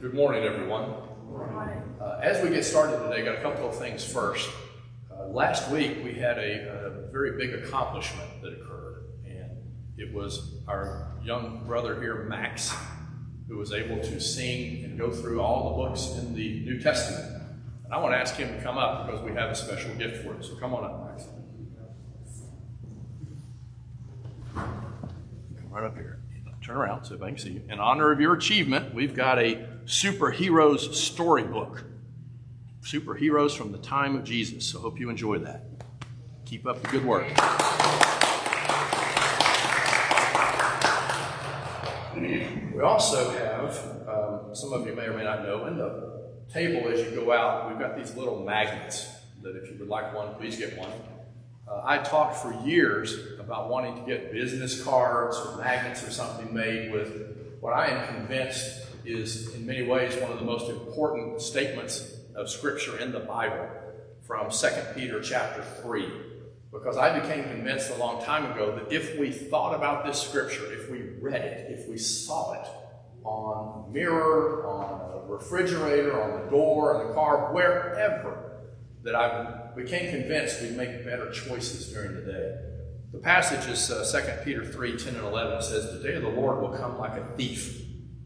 Good morning, everyone. Uh, as we get started today, I got a couple of things first. Uh, last week we had a, a, very big accomplishment that occurred, and it was our young brother here, Max, who was able to sing and go through all the books in the New Testament. And I want to ask him to come up because we have a special gift for him. So come on up, Max. Come right up here turn around so I can see you. In honor of your achievement, we've got a superheroes storybook. Superheroes from the time of Jesus. So hope you enjoy that. Keep up the good work. We also have, um, some of you may or may not know, in the table as you go out, we've got these little magnets that if you would like one, please get one. Uh, I talked for years about wanting to get business cards or magnets or something made with what I am convinced is, in many ways, one of the most important statements of Scripture in the Bible from 2 Peter chapter 3. Because I became convinced a long time ago that if we thought about this Scripture, if we read it, if we saw it on a mirror, on a refrigerator, on the door, on the car, wherever, that I became convinced we'd make better choices during the day. The passage is uh, 2 Peter 3 10 and 11. Says, The day of the Lord will come like a thief.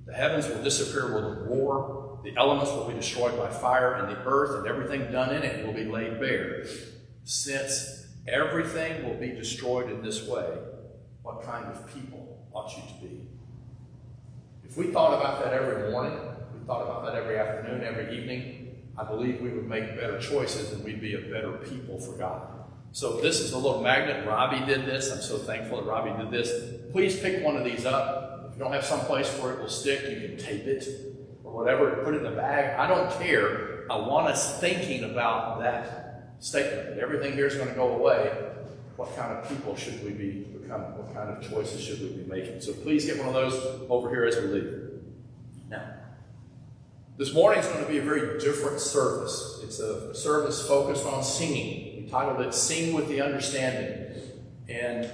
The heavens will disappear with a roar, the elements will be destroyed by fire, and the earth and everything done in it will be laid bare. Since everything will be destroyed in this way, what kind of people ought you to be? If we thought about that every morning, we thought about that every afternoon, every evening, I believe we would make better choices and we'd be a better people for God. So this is a little magnet. Robbie did this. I'm so thankful that Robbie did this. Please pick one of these up. You don't have some place where it will stick, you can tape it or whatever, put it in the bag. I don't care. I want us thinking about that statement that everything here is going to go away. What kind of people should we be becoming? What kind of choices should we be making? So please get one of those over here as we leave. Now, this morning is going to be a very different service. It's a service focused on singing. We titled it Sing with the Understanding. And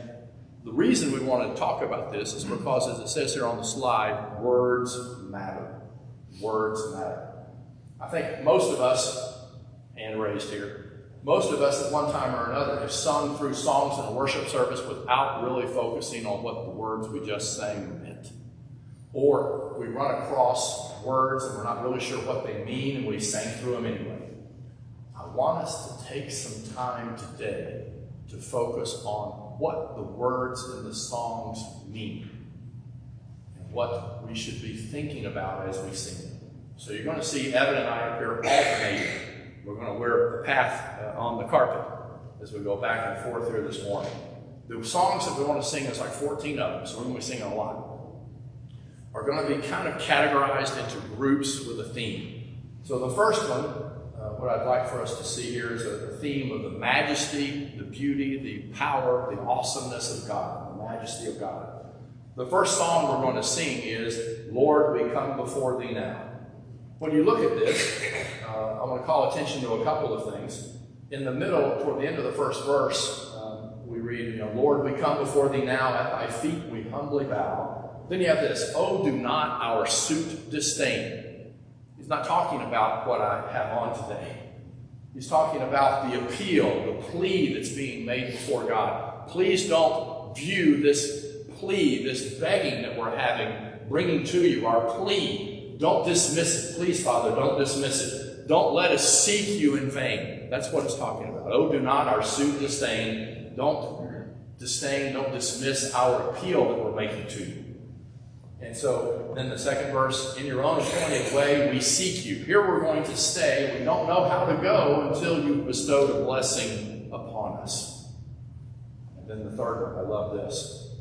the reason we want to talk about this is because, as it says here on the slide, words matter. Words matter. I think most of us, and raised here, most of us at one time or another have sung through songs in a worship service without really focusing on what the words we just sang meant. Or we run across words and we're not really sure what they mean and we sang through them anyway. I want us to take some time today to focus on what the words in the songs mean and what we should be thinking about as we sing them. So you're going to see Evan and I up here alternating. We're going to wear the path uh, on the carpet as we go back and forth here this morning. The songs that we want to sing is like 14 of them, so we're going to be singing a lot are going to be kind of categorized into groups with a theme. So the first one, what I'd like for us to see here is a, theme of the majesty, the beauty, the power, the awesomeness of God, the majesty of God. The first song we're going to sing is, Lord, we come before thee now. When you look at this, uh, I want to call attention to a couple of things. In the middle, toward the end of the first verse, um, we read, you know, Lord, we come before thee now, at thy feet we humbly bow. Then you have this, oh, do not our suit disdain. Not talking about what I have on today. He's talking about the appeal, the plea that's being made before God. Please don't view this plea, this begging that we're having, bringing to you, our plea. Don't dismiss it. Please, Father, don't dismiss it. Don't let us seek you in vain. That's what it's talking about. Oh, do not our suit disdain. Don't disdain, don't dismiss our appeal that we're making to you. And so then the second verse, in your own appointed way, we seek you. Here we're going to stay. We don't know how to go until you've bestowed a blessing upon us. And then the third one, I love this.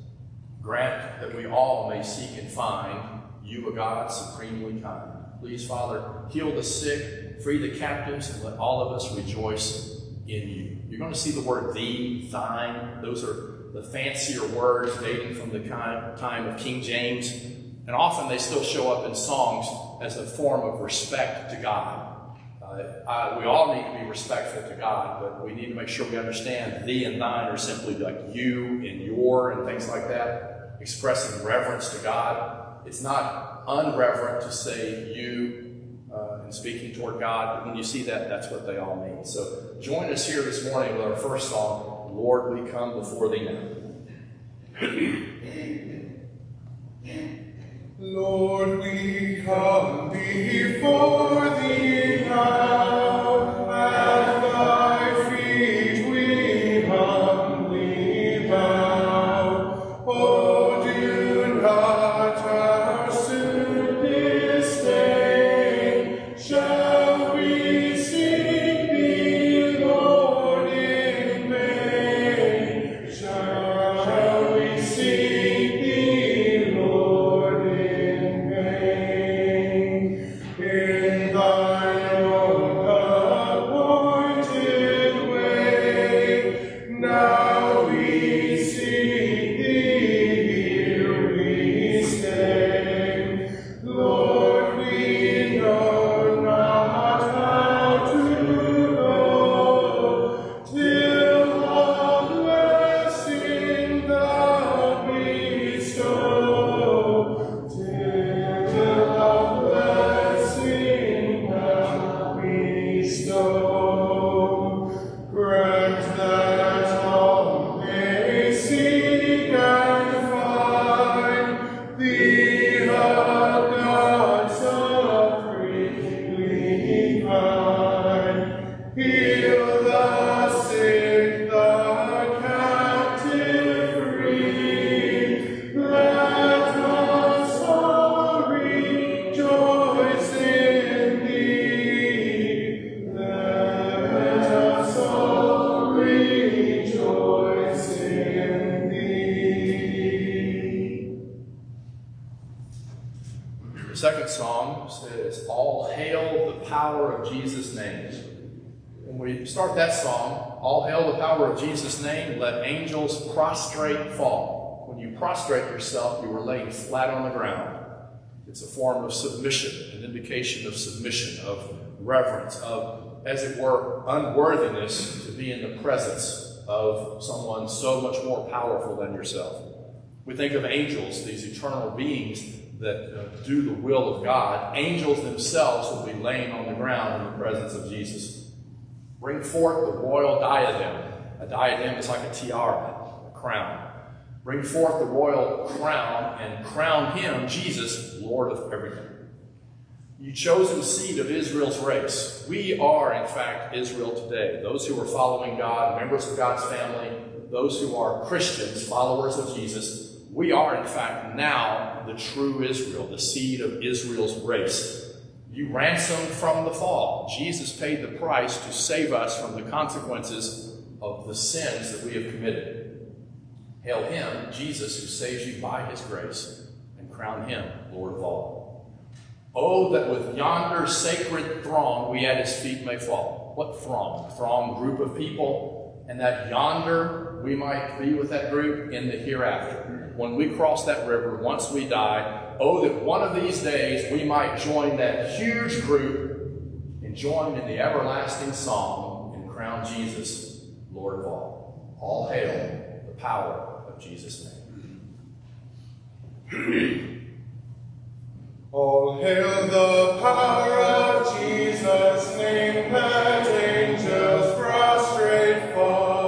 Grant that we all may seek and find you, a God supremely kind. Please, Father, heal the sick, free the captives, and let all of us rejoice in you. You're going to see the word thee, thine. Those are the fancier words dating from the time of King James. And often they still show up in songs as a form of respect to God. Uh, I, we all need to be respectful to God, but we need to make sure we understand thee and thine are simply like you and your and things like that, expressing reverence to God. It's not unreverent to say you uh, and speaking toward God. But when you see that, that's what they all mean. So join us here this morning with our first song, Lord, we come before thee now. Lord, we come before thee now, yourself, you were laying flat on the ground. It's a form of submission, an indication of submission, of reverence, of, as it were, unworthiness to be in the presence of someone so much more powerful than yourself. We think of angels, these eternal beings that uh, do the will of God. Angels themselves will be laying on the ground in the presence of Jesus. Bring forth the royal diadem. A diadem is like a tiara, a crown. Bring forth the royal crown and crown him, Jesus, Lord of everything. You chosen seed of Israel's race. We are, in fact, Israel today. Those who are following God, members of God's family, those who are Christians, followers of Jesus, we are, in fact, now the true Israel, the seed of Israel's race. You ransomed from the fall. Jesus paid the price to save us from the consequences of the sins that we have committed. Hail him, Jesus, who saves you by his grace, and crown him Lord of all. Oh, that with yonder sacred throng we at his feet may fall. What throng? Throng, group of people, and that yonder we might be with that group in the hereafter. When we cross that river, once we die, oh, that one of these days we might join that huge group and join in the everlasting song and crown Jesus Lord of all. All hail power of Jesus' name. All hail the power of Jesus' name, let angels prostrate fall.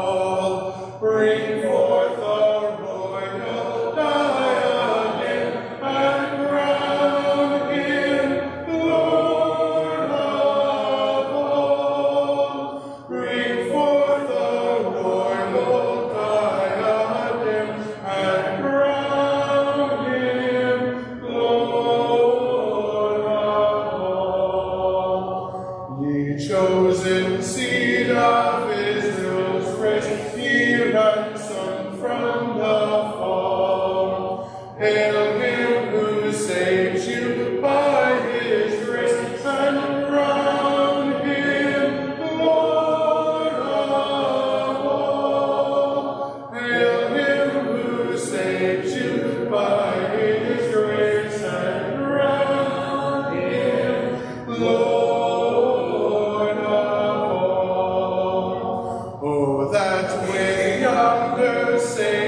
that way yonder say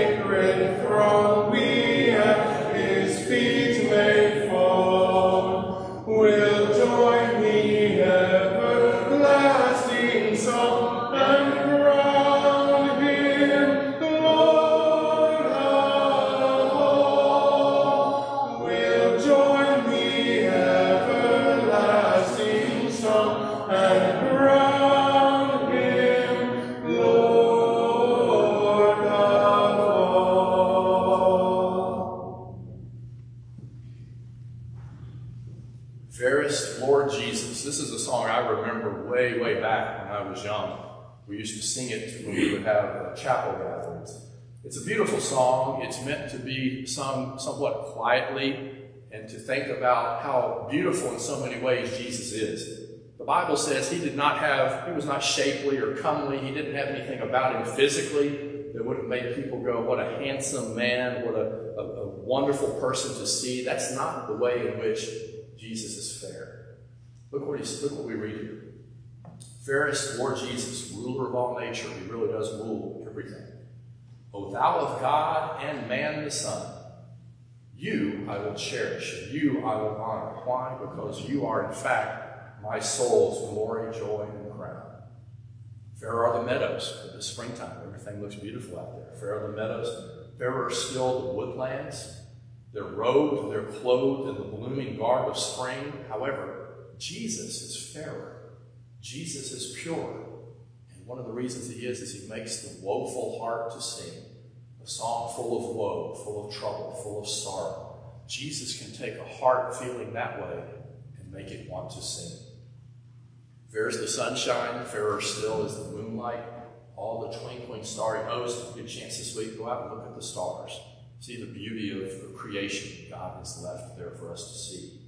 somewhat quietly and to think about how beautiful in so many ways Jesus is. The Bible says he did not have, he was not shapely or comely. He didn't have anything about him physically that would have made people go, what a handsome man, what a, a, a wonderful person to see. That's not the way in which Jesus is fair. Look what, he, look what we read here. Fairest Lord Jesus, ruler of all nature, he really does rule everything. O thou of God and man the Son, you I will cherish, and you I will honor. Why? Because you are, in fact, my soul's glory, joy, and crown. Fair are the meadows for the springtime. Everything looks beautiful out there. Fair are the meadows. Fair are still the woodlands. They're robed, they're clothed in the blooming garb of spring. However, Jesus is fairer. Jesus is pure. And one of the reasons he is, is he makes the woeful heart to sing. A song full of woe, full of trouble, full of sorrow. Jesus can take a heart feeling that way and make it want to sing. Fair is the sunshine, fairer still is the moonlight, all the twinkling starry host. Get a chance this week, go out and look at the stars. See the beauty of creation God has left there for us to see.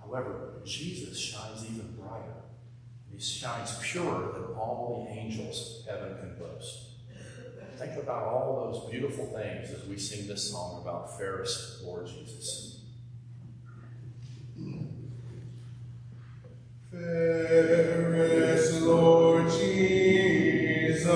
However, Jesus shines even brighter. He shines purer than all the angels heaven can boast. Think about all those beautiful things as we sing this song about fairest Lord Jesus. Fairest Lord Jesus.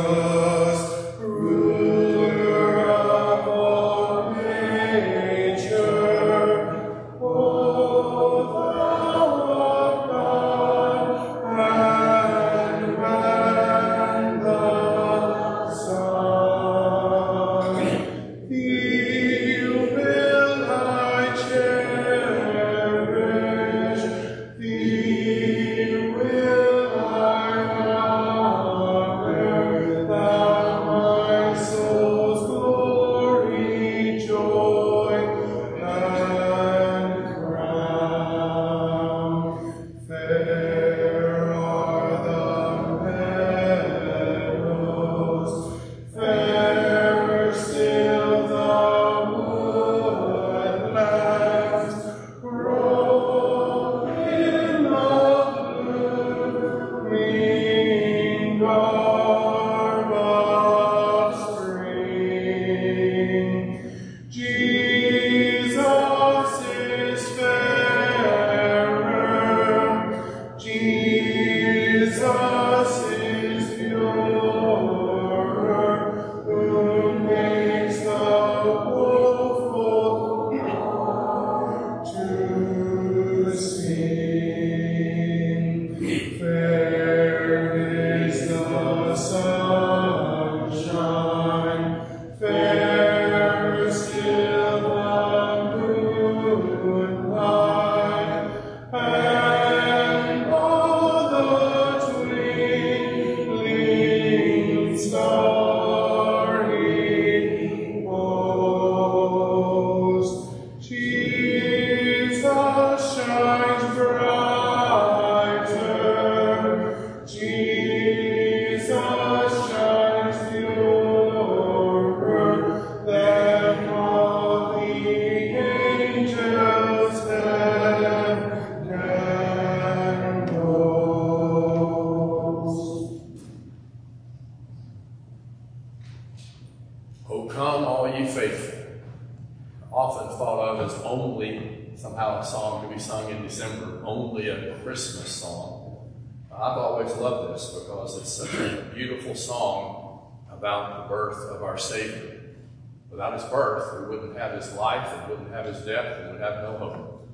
His birth, we wouldn't have his life and wouldn't have his death and would have no hope.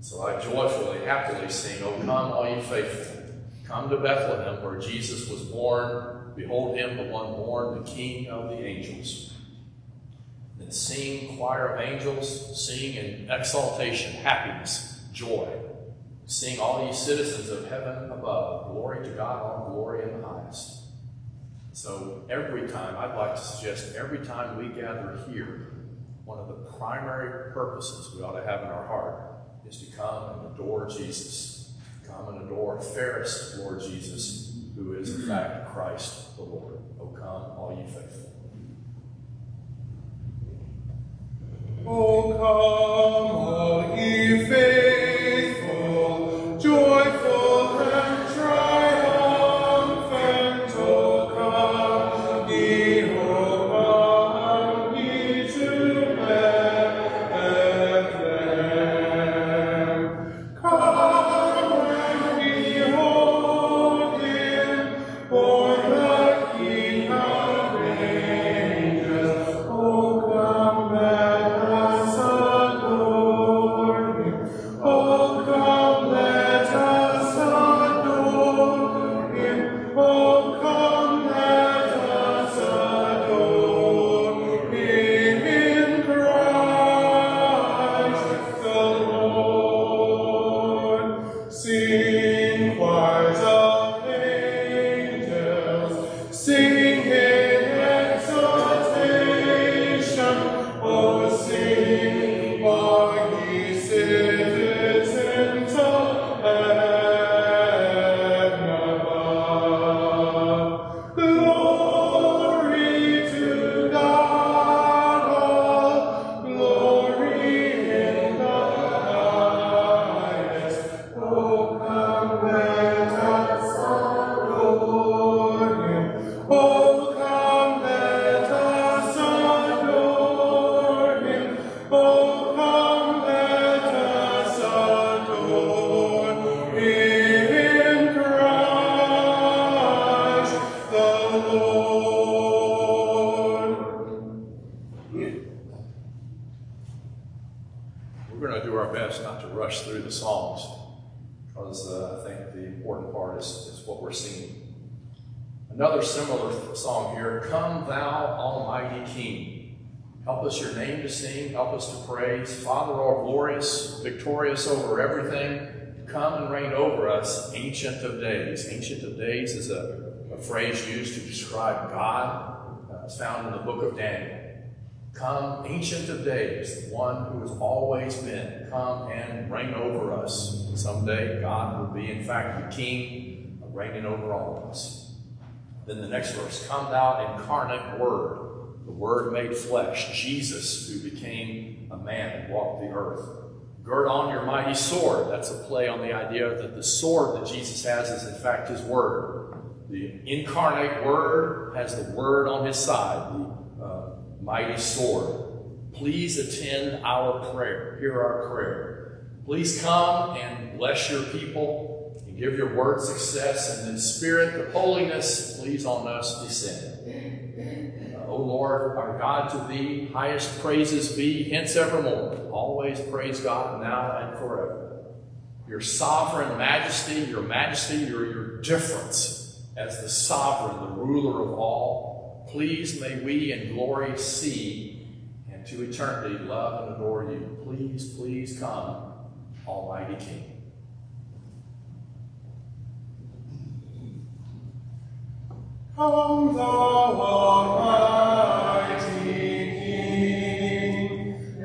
So I joyfully, happily sing, O come, all ye faithful, come to Bethlehem where Jesus was born. Behold him, the one born, the King of the angels. Then sing, choir of angels, sing in exaltation, happiness, joy. Sing, all ye citizens of heaven above, glory to God, all glory in the highest. So every time, I'd like to suggest every time we gather here, one of the primary purposes we ought to have in our heart is to come and adore Jesus. Come and adore fairest Lord Jesus, who is in fact Christ the Lord. O come, all ye faithful. O come, all ye faithful, come and reign over us, Ancient of Days. Ancient of Days is a, a phrase used to describe God. Uh, it's found in the book of Daniel. Come, Ancient of Days, the one who has always been, come and reign over us. Someday, God will be, in fact, the King, reigning over all of us. Then the next verse Come, thou incarnate Word, the Word made flesh, Jesus, who became a man and walked the earth. Gird on your mighty sword. That's a play on the idea that the sword that Jesus has is, in fact, his Word. The incarnate Word has the Word on his side, the uh, mighty sword. Please attend our prayer. Hear our prayer. Please come and bless your people and give your word success and the spirit of holiness, please on us descend. O Lord, our God, to thee highest praises be hence evermore. Always praise God now and forever. Your sovereign majesty, your majesty, your, your difference as the sovereign, the ruler of all. Please may we in glory see and to eternity love and adore you. Please, please come, Almighty King. Come thou almighty King,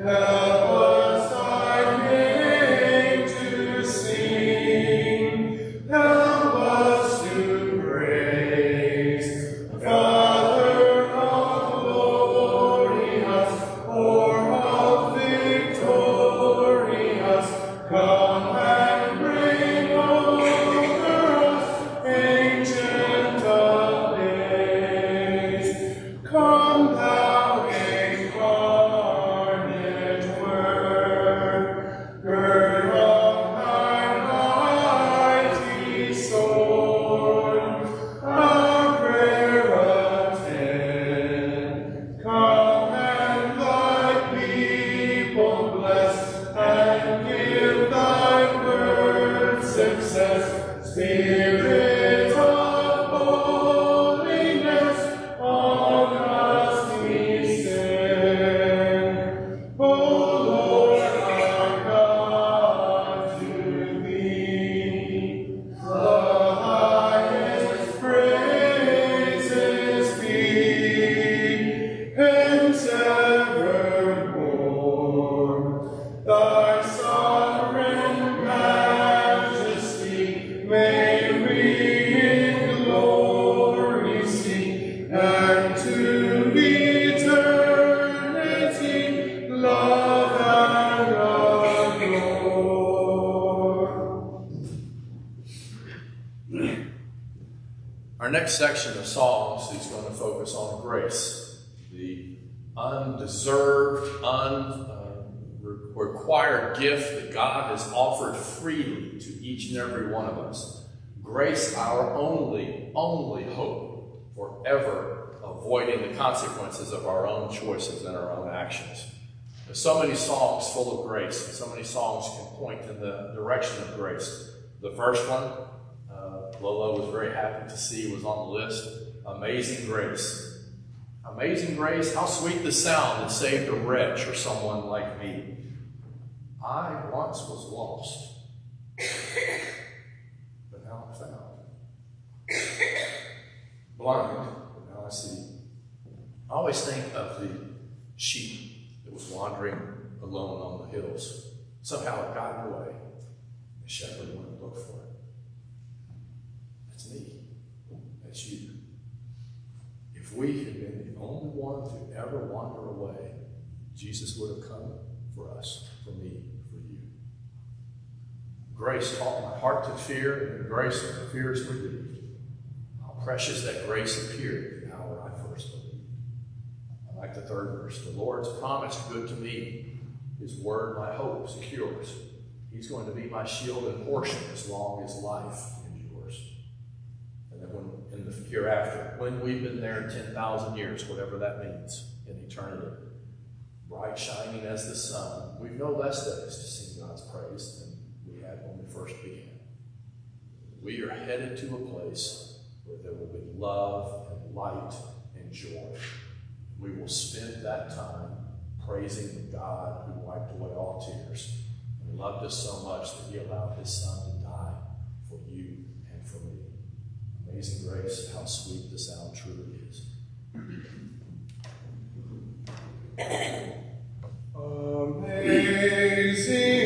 hope for ever avoiding the consequences of our own choices and our own actions. There's so many songs full of grace, and so many songs can point in the direction of grace. The first one, uh, Lola was very happy to see was on the list. Amazing Grace. Amazing Grace, how sweet the sound that saved a wretch or someone like me. I once was lost, but now I'm found. Blind, but now I see. I always think of the sheep that was wandering alone on the hills. Somehow it got away. The shepherd went and looked for it. That's me. That's you. If we had been the only one to ever wander away, Jesus would have come for us, for me, for you. Grace taught my heart to fear, and grace of the fear is relieved. How precious that grace appeared the hour I first believed. I like the third verse. The Lord's promised good to me. His word my hope secures. He's going to be my shield and portion as long as life endures. And then when, in the hereafter, when we've been there 10,000 years, whatever that means in eternity. Bright shining as the sun. We've no less days to sing God's praise than we had when we first began. We are headed to a place where there will be love and light and joy. We will spend that time praising the God who wiped away all tears and loved us so much that he allowed his son to die for you and for me. Amazing grace, how sweet the sound truly is. Amazing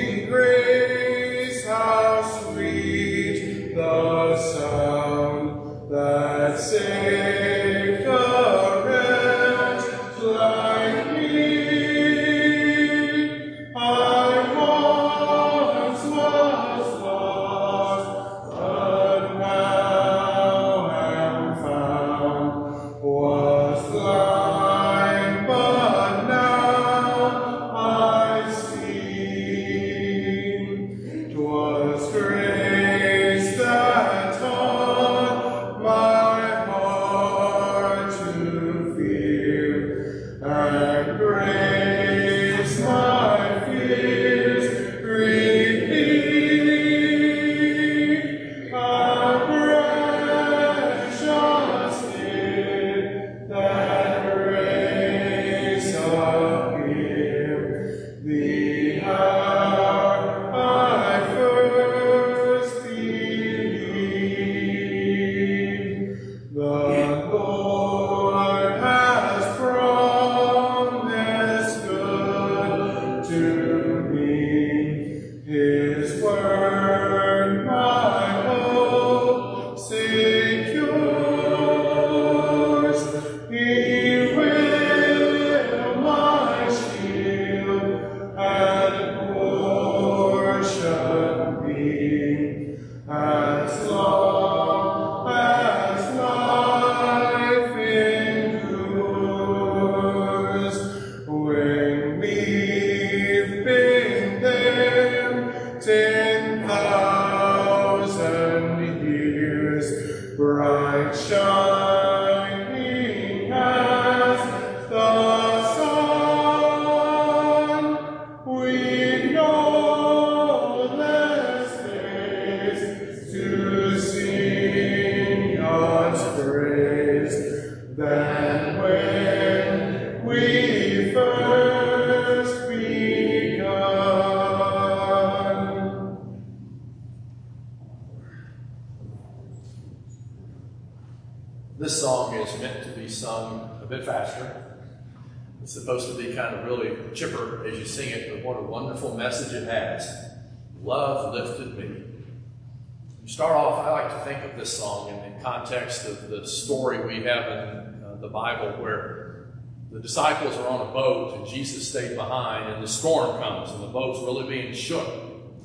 are on a boat and Jesus stayed behind and the storm comes and the boat's really being shook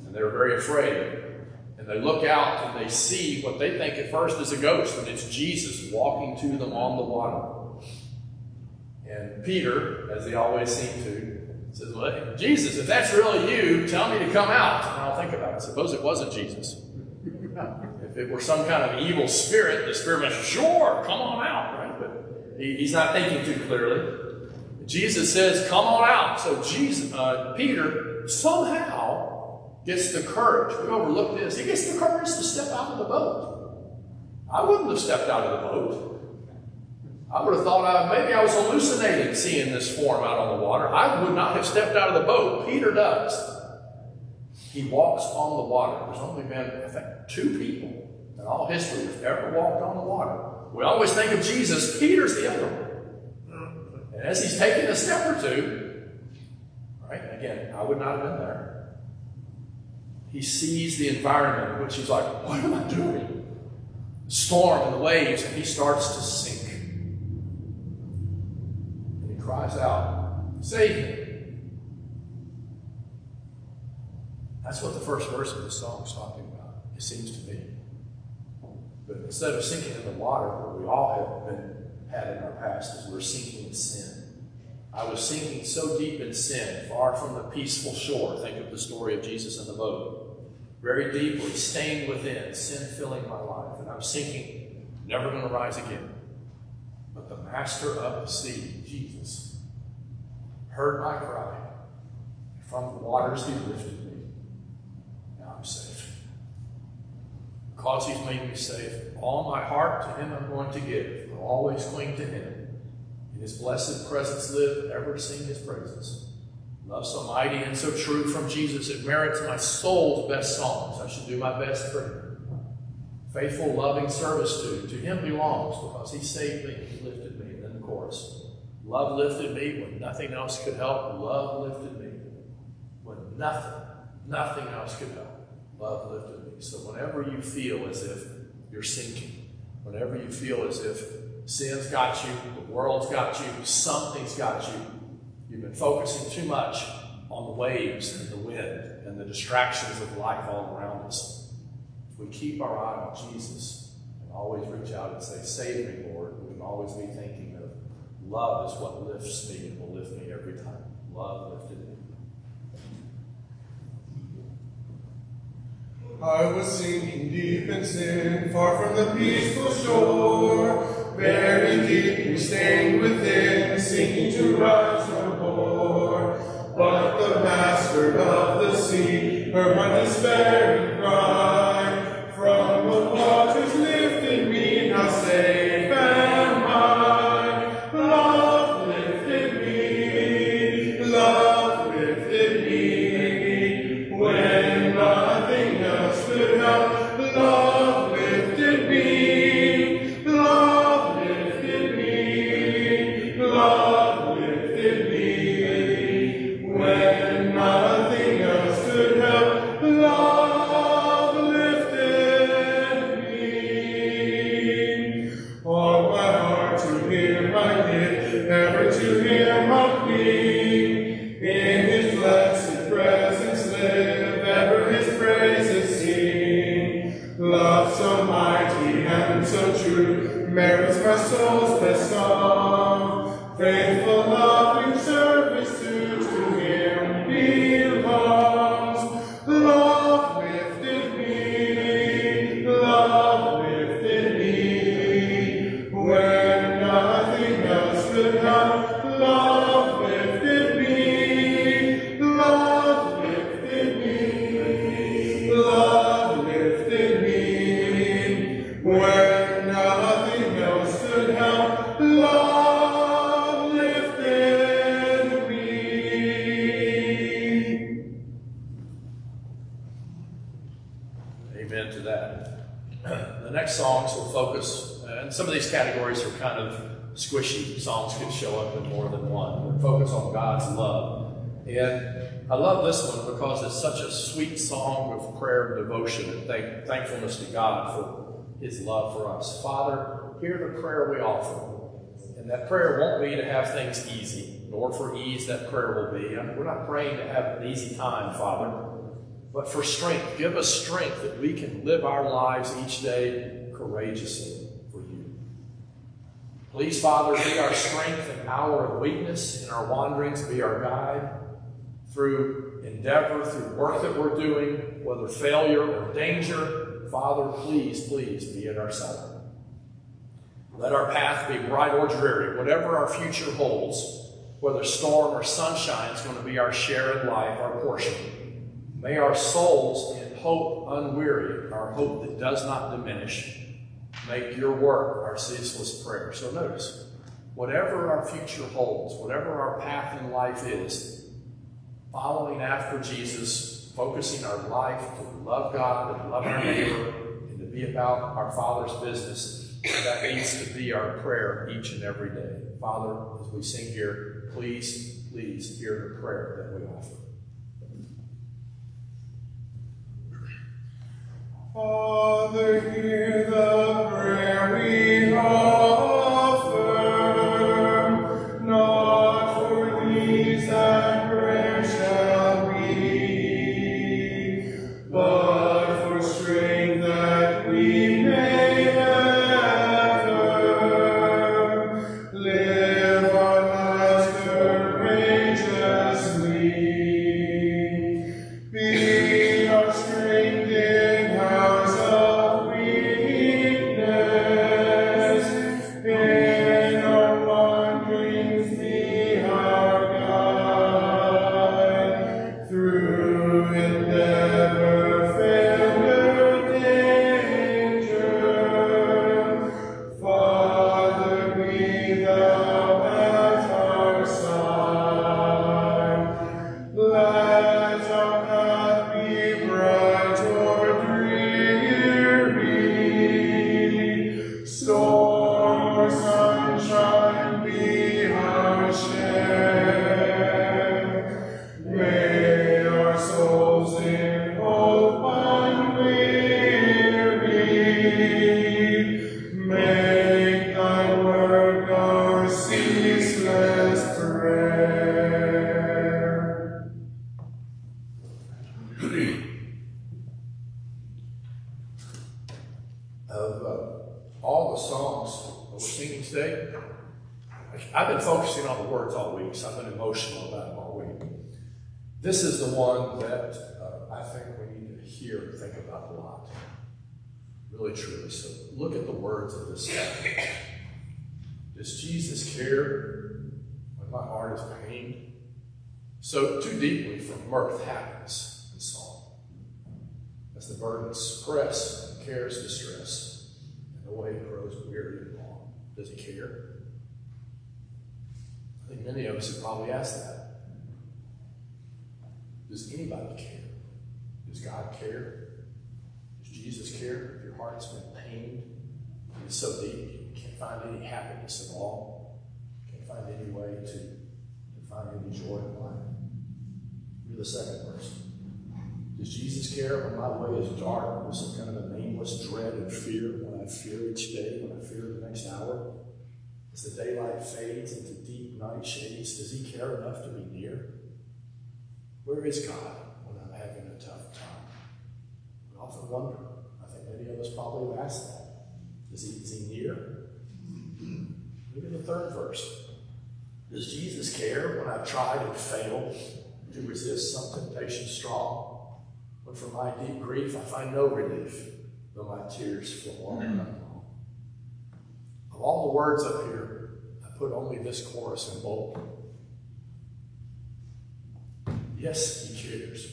and they're very afraid. And they look out and they see what they think at first is a ghost, and it's Jesus walking to them on the water. And Peter, as he always seemed to, says, Well, Jesus, if that's really you, tell me to come out. And I'll think about it. Suppose it wasn't Jesus. If it were some kind of evil spirit, the spirit must, sure, come on out, right? But he, he's not thinking too clearly. Jesus says, come on out. So Jesus, uh, Peter somehow gets the courage. We overlook this. He gets the courage to step out of the boat. I wouldn't have stepped out of the boat. I would have thought I, maybe I was hallucinating seeing this form out on the water. I would not have stepped out of the boat. Peter does. He walks on the water. There's only been, I think, two people in all history who've ever walked on the water. We always think of Jesus. Peter's the other one. And as he's taking a step or two, right, again, I would not have been there. He sees the environment which he's like, what am I doing? The storm and the waves, and he starts to sink And he cries out, Save me. That's what the first verse of the song is talking about, it seems to me. But instead of sinking in the water, where we all have been had in our past is we're sinking in sin. I was sinking so deep in sin, far from the peaceful shore. Think of the story of Jesus in the boat. Very deeply, stained within, sin filling my life. And I'm sinking, never going to rise again. But the master of the sea, Jesus, heard my cry. From the waters he lifted me. Now I'm safe. Because he's made me safe, all my heart to him I'm going to give. Always cling to him. In his blessed presence live, ever sing his praises. Love so mighty and so true from Jesus, it merits my soul's best songs. I should do my best for him. Faithful, loving service to, to him belongs because he saved me, he lifted me. And then the chorus. Love lifted me when nothing else could help. Love lifted me when nothing, nothing else could help. Love lifted me. So whenever you feel as if you're sinking, whenever you feel as if sin's got you, the world's got you, something's got you, you've been focusing too much on the waves and the wind and the distractions of life all around us If we keep our eye on Jesus and always reach out and say, Save me, Lord, we can always be thinking of love is what lifts me and will lift me every time. Love lifted me. I was sinking deep in sin, far from the peaceful shore, very deeply stained within, sinking to rise no more. But the master of the sea heard my despairing cry. Soul's best Songs can show up in more than one. But focus on God's love. And I love this one because it's such a sweet song of prayer and devotion and thank, thankfulness to God for His love for us. Father, hear the prayer we offer. And that prayer won't be to have things easy, nor for ease that prayer will be. We're not praying to have an easy time, Father. but for strength. Give us strength that we can live our lives each day courageously. Please, Father, be our strength and hour of weakness, in our wanderings, be our guide through endeavor, through work that we're doing, whether failure or danger. Father, please, please be at our side. Let our path be bright or dreary, whatever our future holds, whether storm or sunshine is going to be our share in life, our portion. May our souls in hope unweary, our hope that does not diminish, make your work our ceaseless prayer. So notice, whatever our future holds, whatever our path in life is, following after Jesus, focusing our life to love God and love our neighbor and to be about our Father's business that needs to be our prayer each and every day. Father, as we sing here, please, please hear the prayer that we offer. Father, hear the prayer we offer, Look at the words of this. Does Jesus care when my heart is pained? So too deeply from mirth happiness in song. As the burdens press and cares distress, and the way grows weary and long. Does he care? I think many of us have probably asked that. Does anybody care? Does God care? Does Jesus care if your heart's been pained? It's so deep you can't find any happiness at all. Can't find any way to, to find any joy in life. You're the second person. Does Jesus care when my way is dark with some kind of a nameless dread and fear, when I fear each day, when I fear the next hour? As the daylight fades into deep night shades, does he care enough to be near? Where is God when I'm having a tough time? I often wonder. Many of us probably have asked that. Is he, is he near? Look at the third verse. Does Jesus care when I've tried and failed to resist some temptation strong? When from my deep grief I find no relief, though my tears flow on and on. Of all the words up here, I put only this chorus in bold. Yes, he cares.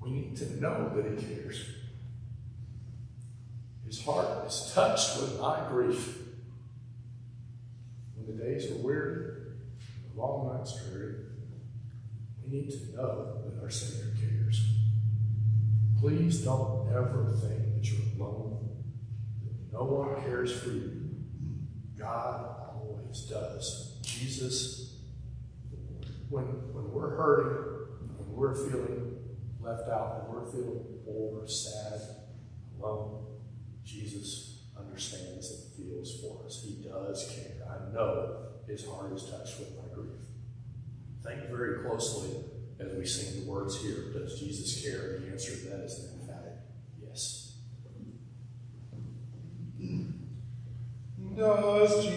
We need to know that he cares. His heart is touched with my grief. When the days are weary, the long nights dreary, we need to know that our Savior cares. Please don't ever think that you're alone, that no one cares for you. God always does. Jesus, when, when we're hurting, when we're feeling left out, when we're feeling poor, sad, Jesus understands and feels for us. He does care. I know his heart is touched with my grief. Think very closely as we sing the words here. Does Jesus care? The answer to that is an emphatic yes. Does Jesus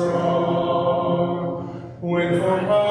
strong? When for my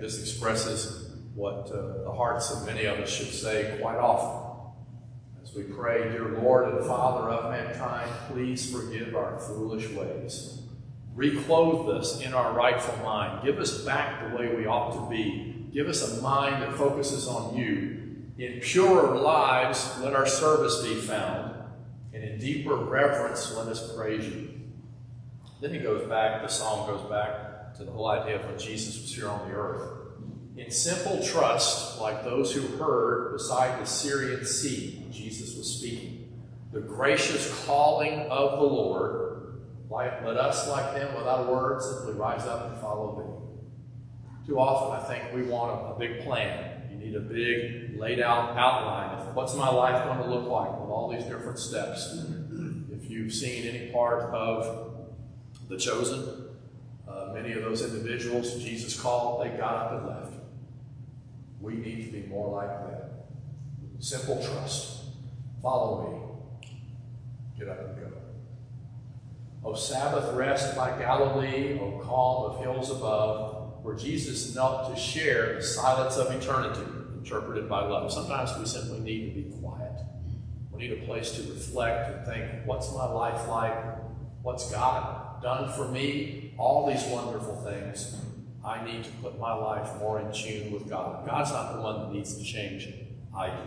this expresses what uh, the hearts of many of us should say quite often. As we pray, Dear Lord and Father of mankind, please forgive our foolish ways. Reclothe us in our rightful mind. Give us back the way we ought to be. Give us a mind that focuses on you. In purer lives, let our service be found. And in deeper reverence, let us praise you. Then he goes back, the psalm goes back to the whole idea of when Jesus was here on the earth. In simple trust, like those who heard beside the Syrian sea, Jesus was speaking, the gracious calling of the Lord, like, let us, like them, without a word, simply rise up and follow thee. Too often, I think we want a, a big plan. You need a big, laid out outline of what's my life going to look like with all these different steps. If you've seen any part of The Chosen, many of those individuals Jesus called, they got up and left. We need to be more like that. Simple trust. Follow me. Get up and go. O Sabbath rest by Galilee, O calm of hills above, where Jesus knelt to share the silence of eternity, interpreted by love. Sometimes we simply need to be quiet. We need a place to reflect and think, what's my life like? What's God done for me? All these wonderful things. I need to put my life more in tune with God. God's not the one that needs to change. I do.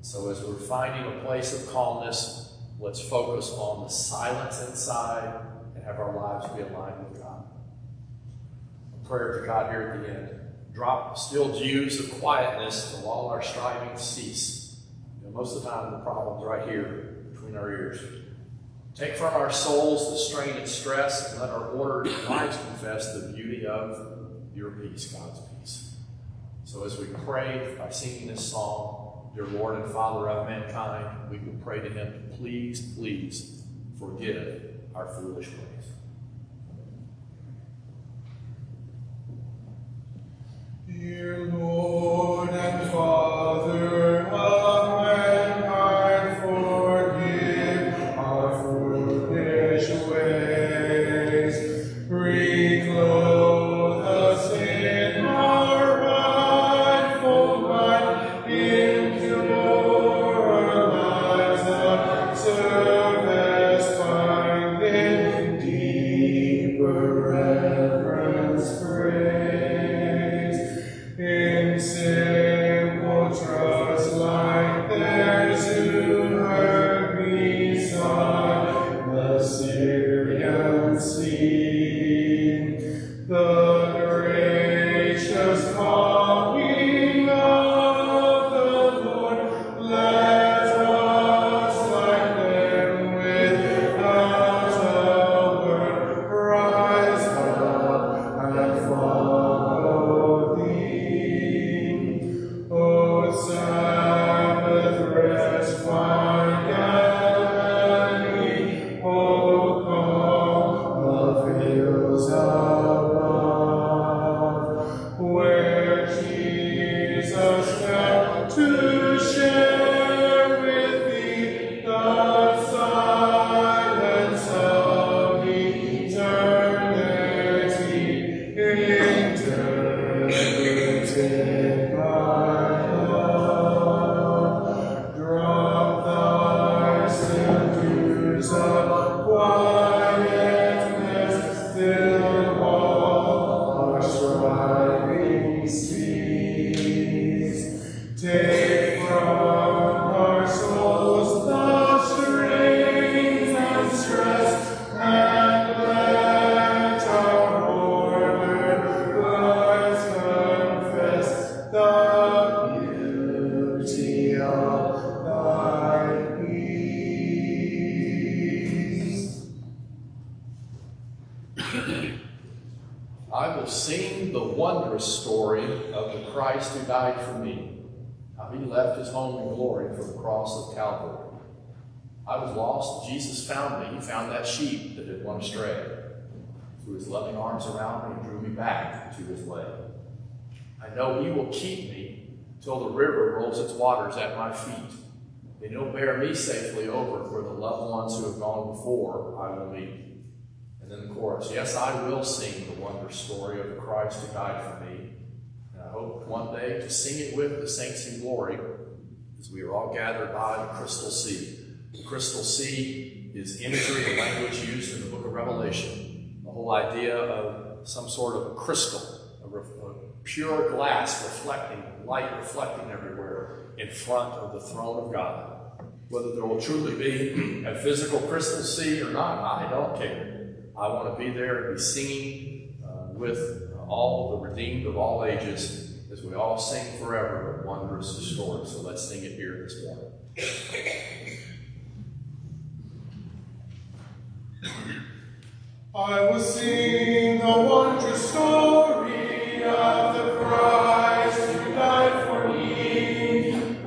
So as we're finding a place of calmness, let's focus on the silence inside and have our lives be aligned with God. A prayer to God here at the end. Drop still dews of quietness till all our striving cease. You know, most of the time the problem's right here between our ears. Take from our souls the strain and stress, and let our ordered lives confess the beauty of your peace, God's peace. So as we pray by singing this song, Dear Lord and Father of mankind, we will pray to Him to please, please forgive our foolish ways. Dear Lord and will his way. I know he will keep me till the river rolls its waters at my feet. And he'll bear me safely over where the loved ones who have gone before I will meet. And then the chorus Yes, I will sing the wondrous story of the Christ who died for me. And I hope one day to sing it with the saints in glory as we are all gathered by the crystal sea. The crystal sea is imagery, and language used in the book of Revelation. The whole idea of some sort of a crystal, a, a pure glass reflecting, light reflecting everywhere in front of the throne of God. Whether there will truly be a physical crystal sea or not, I don't care. I want to be there and be singing uh, with all the redeemed of all ages as we all sing forever a wondrous story. So let's sing it here this morning. I will sing the wondrous story of the Christ who died for me.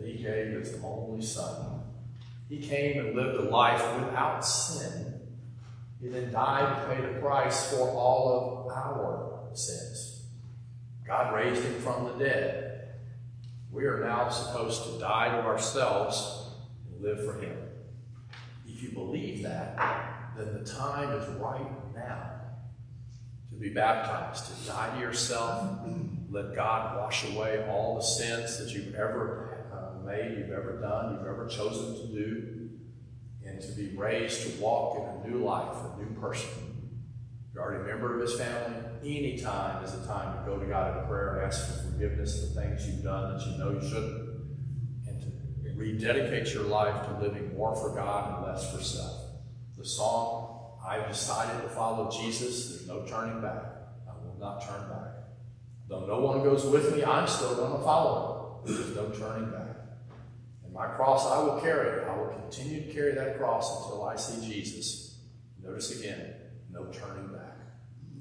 That he gave his only Son. He came and lived a life without sin. He then died to pay the price for all of our sins. God raised him from the dead. We are now supposed to die to ourselves and live for Him. If you believe that, then the time is right now to be baptized, to die to yourself, let God wash away all the sins that you've ever made, you've ever done, you've ever chosen to do, and to be raised to walk in a new life, a new person. If you're already a member of His family, any time is a time to go to God in prayer and ask for forgiveness for things you've done that you know you shouldn't and to rededicate your life to living more for God and less for self. The song, I've decided to follow Jesus, there's no turning back. I will not turn back. Though no one goes with me, I'm still going to follow. There's no turning back. My cross I will carry. I will continue to carry that cross until I see Jesus. Notice again, no turning back.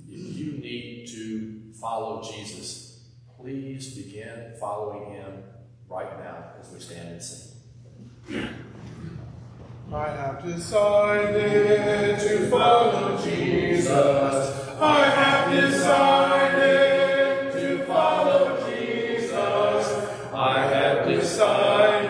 If you need to follow Jesus, please begin following him right now as we stand and sing. I have decided to follow Jesus. I have decided to follow Jesus. I have decided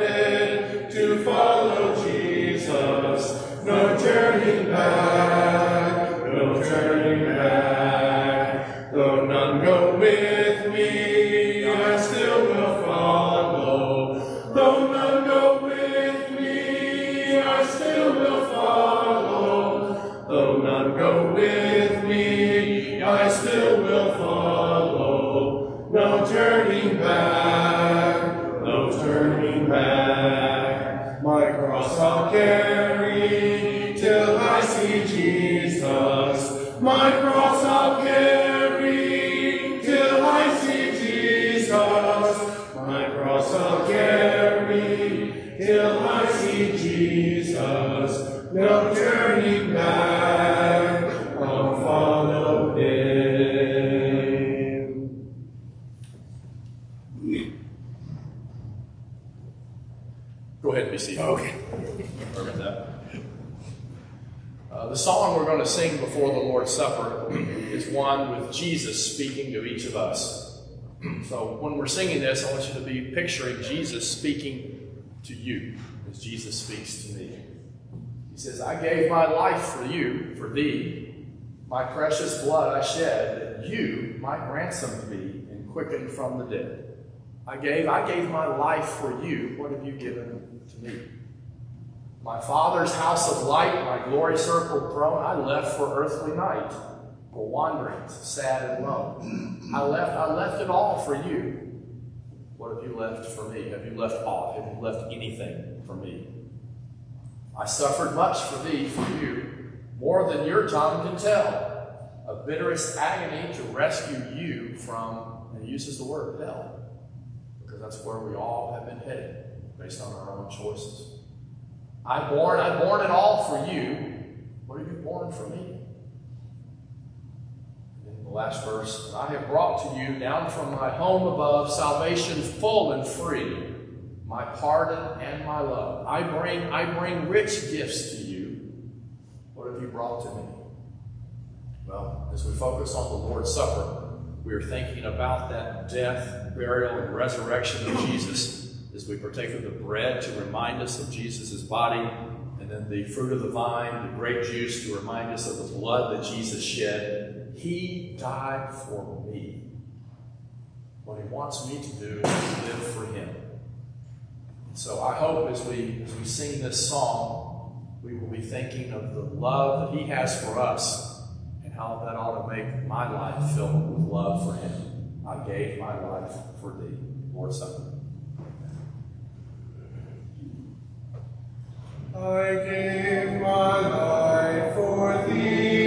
Jesus speaking to each of us. So when we're singing this, I want you to be picturing Jesus speaking to you as Jesus speaks to me. He says, I gave my life for you, for thee. My precious blood I shed, that you might ransom me and quicken from the dead. I gave, I gave my life for you. What have you given to me? My Father's house of light, my glory circled throne, I left for earthly night, for wanderings, sad and lone. I left, I left it all for you. What have you left for me? Have you left aught? Have you left anything for me? I suffered much for thee, for you, more than your tongue can tell. Of bitterest agony to rescue you from, and he uses the word hell, because that's where we all have been headed based on our own choices. I borne, I borne it all for you. What have you borne for me? The last verse, I have brought to you down from my home above salvation full and free, my pardon and my love. I bring, I bring rich gifts to you. What have you brought to me? Well, as we focus on the Lord's Supper, we are thinking about that death, burial, and resurrection of Jesus as we partake of the bread to remind us of Jesus' body, and then the fruit of the vine, the grape juice to remind us of the blood that Jesus shed. He died for me. What he wants me to do is live for him. And So I hope as we as we sing this song, we will be thinking of the love that he has for us and how that ought to make my life filled with love for him. I gave my life for thee. Lord Supper. I gave my life for thee,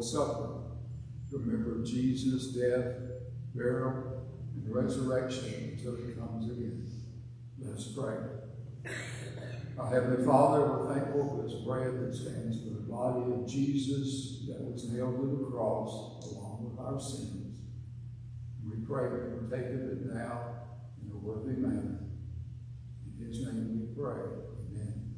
Lord's Supper. Remember Jesus' death, burial, and resurrection until He comes again. Let's pray. Our Heavenly Father, we're thankful for this bread that stands for the body of Jesus that was nailed to the cross along with our sins. We pray that we take of it now in a worthy manner. In His name we pray. Amen.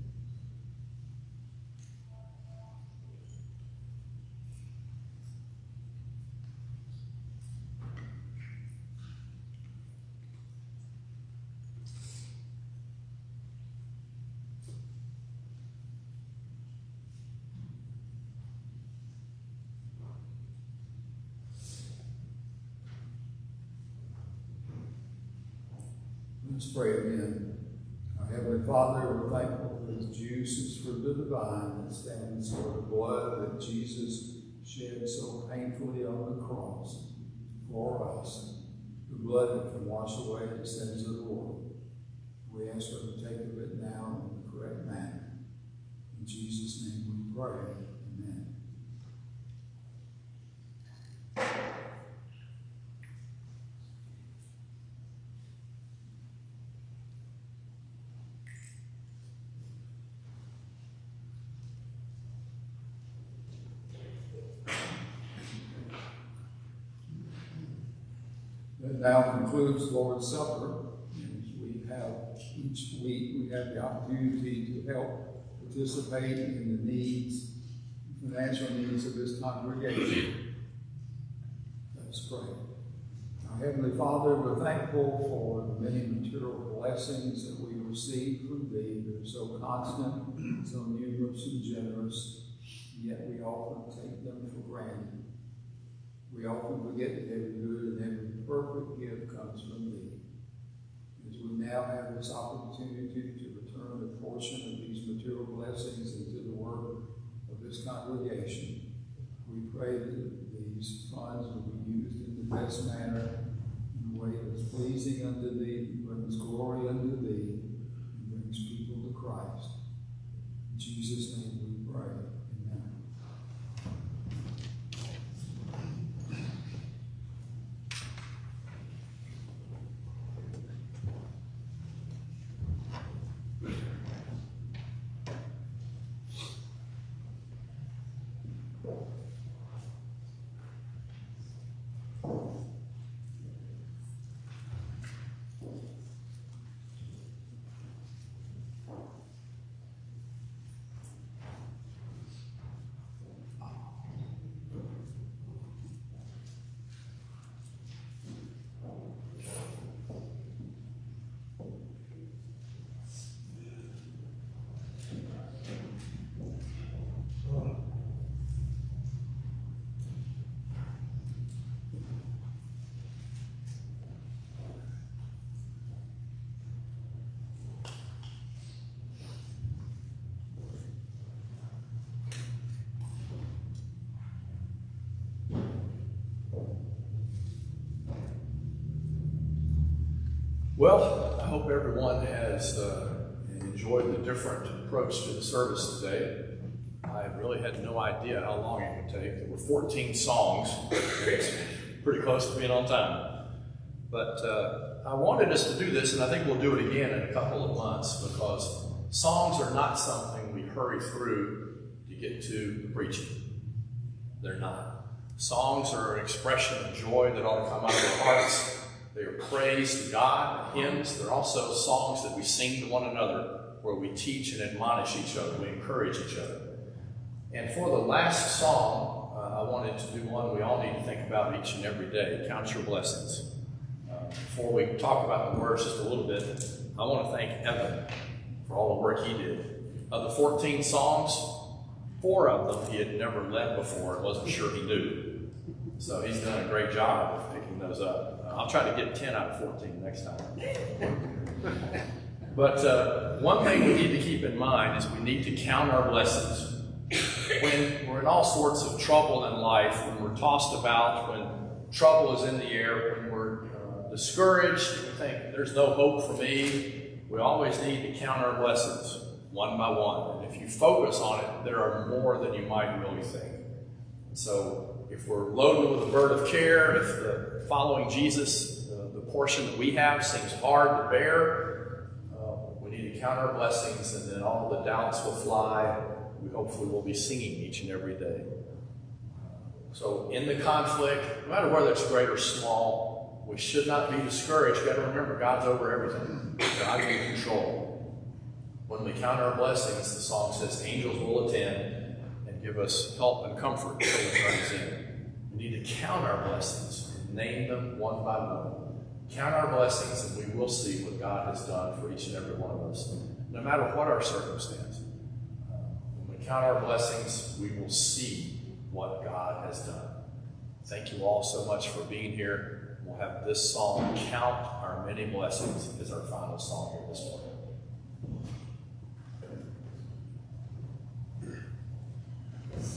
Let's pray again. Our Heavenly Father, we're thankful for this juice is fruit of the vine that stands for the blood that Jesus shed so painfully on the cross for us. The blood that can wash away the sins of the world. We ask for to take of it now in the correct manner. In Jesus' name we pray. Amen. That now concludes the Lord's Supper. We have each week, we have the opportunity to help participate in the needs, financial needs of this congregation. Let's pray. Our Heavenly Father, we're thankful for the many material blessings that we receive from Thee. They're so constant, so numerous and generous, yet we often take them for granted. We often forget that every good and every perfect gift comes from Thee. As we now have this opportunity to return a portion of these material blessings into the work of this congregation, we pray that these funds will be used in the best manner, in a way that's pleasing unto Thee, brings glory unto Thee, and brings people to Christ. In Jesus' name we pray. Amen. Well, I hope everyone has uh, enjoyed the different approach to the service today. I really had no idea how long it would take. There were 14 songs. It's pretty close to being on time. But uh, I wanted us to do this, and I think we'll do it again in a couple of months because songs are not something we hurry through to get to preaching. They're not. Songs are an expression of joy that ought to come out of our hearts. They are praise to God, hymns. They're also songs that we sing to one another where we teach and admonish each other, we encourage each other. And for the last song, uh, I wanted to do one we all need to think about each and every day Count Your Blessings. Uh, before we talk about the words just a little bit, I want to thank Evan for all the work he did. Of the 14 songs, four of them he had never led before and wasn't sure he knew. So he's done a great job of picking those up. I'll try to get 10 out of 14 next time. but uh, one thing we need to keep in mind is we need to count our blessings. when we're in all sorts of trouble in life, when we're tossed about, when trouble is in the air, when we're uh, discouraged, we think there's no hope for me, we always need to count our blessings one by one. And if you focus on it, there are more than you might really think. So if we're loaded with a burden of care, if the following Jesus, the, the portion that we have, seems hard to bear, uh, we need to count our blessings, and then all the doubts will fly. We hopefully will be singing each and every day. So in the conflict, no matter whether it's great or small, we should not be discouraged. You've got to remember God's over everything. God's in control. When we count our blessings, the song says angels will attend and give us help and comfort until the turn is in. We need to count our blessings name them one by one. Count our blessings and we will see what God has done for each and every one of us, no matter what our circumstance. When we count our blessings, we will see what God has done. Thank you all so much for being here. We'll have this song, Count Our Many Blessings, as our final song here this morning.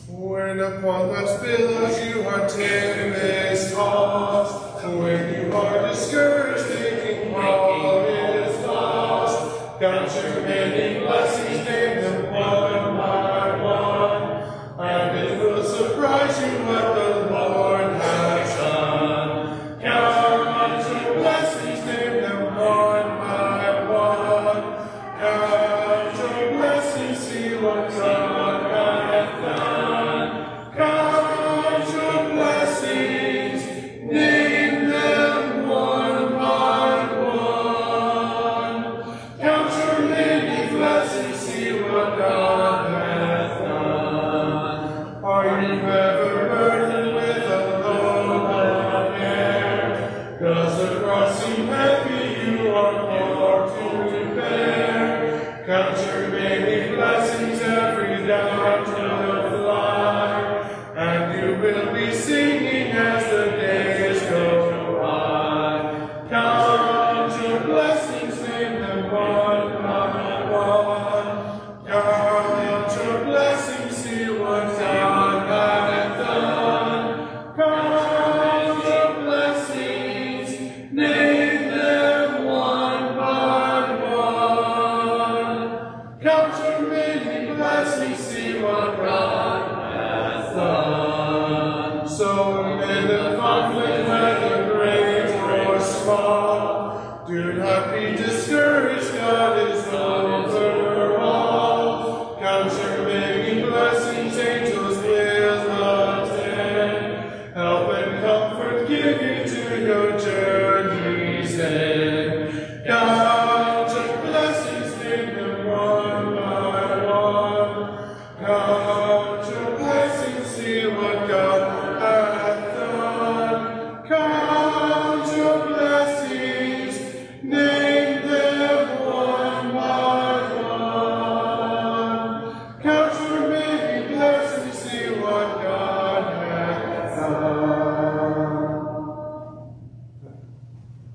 When upon those billows you are tempest tossed, when you are discouraged, thinking all is lost, count your many blessings,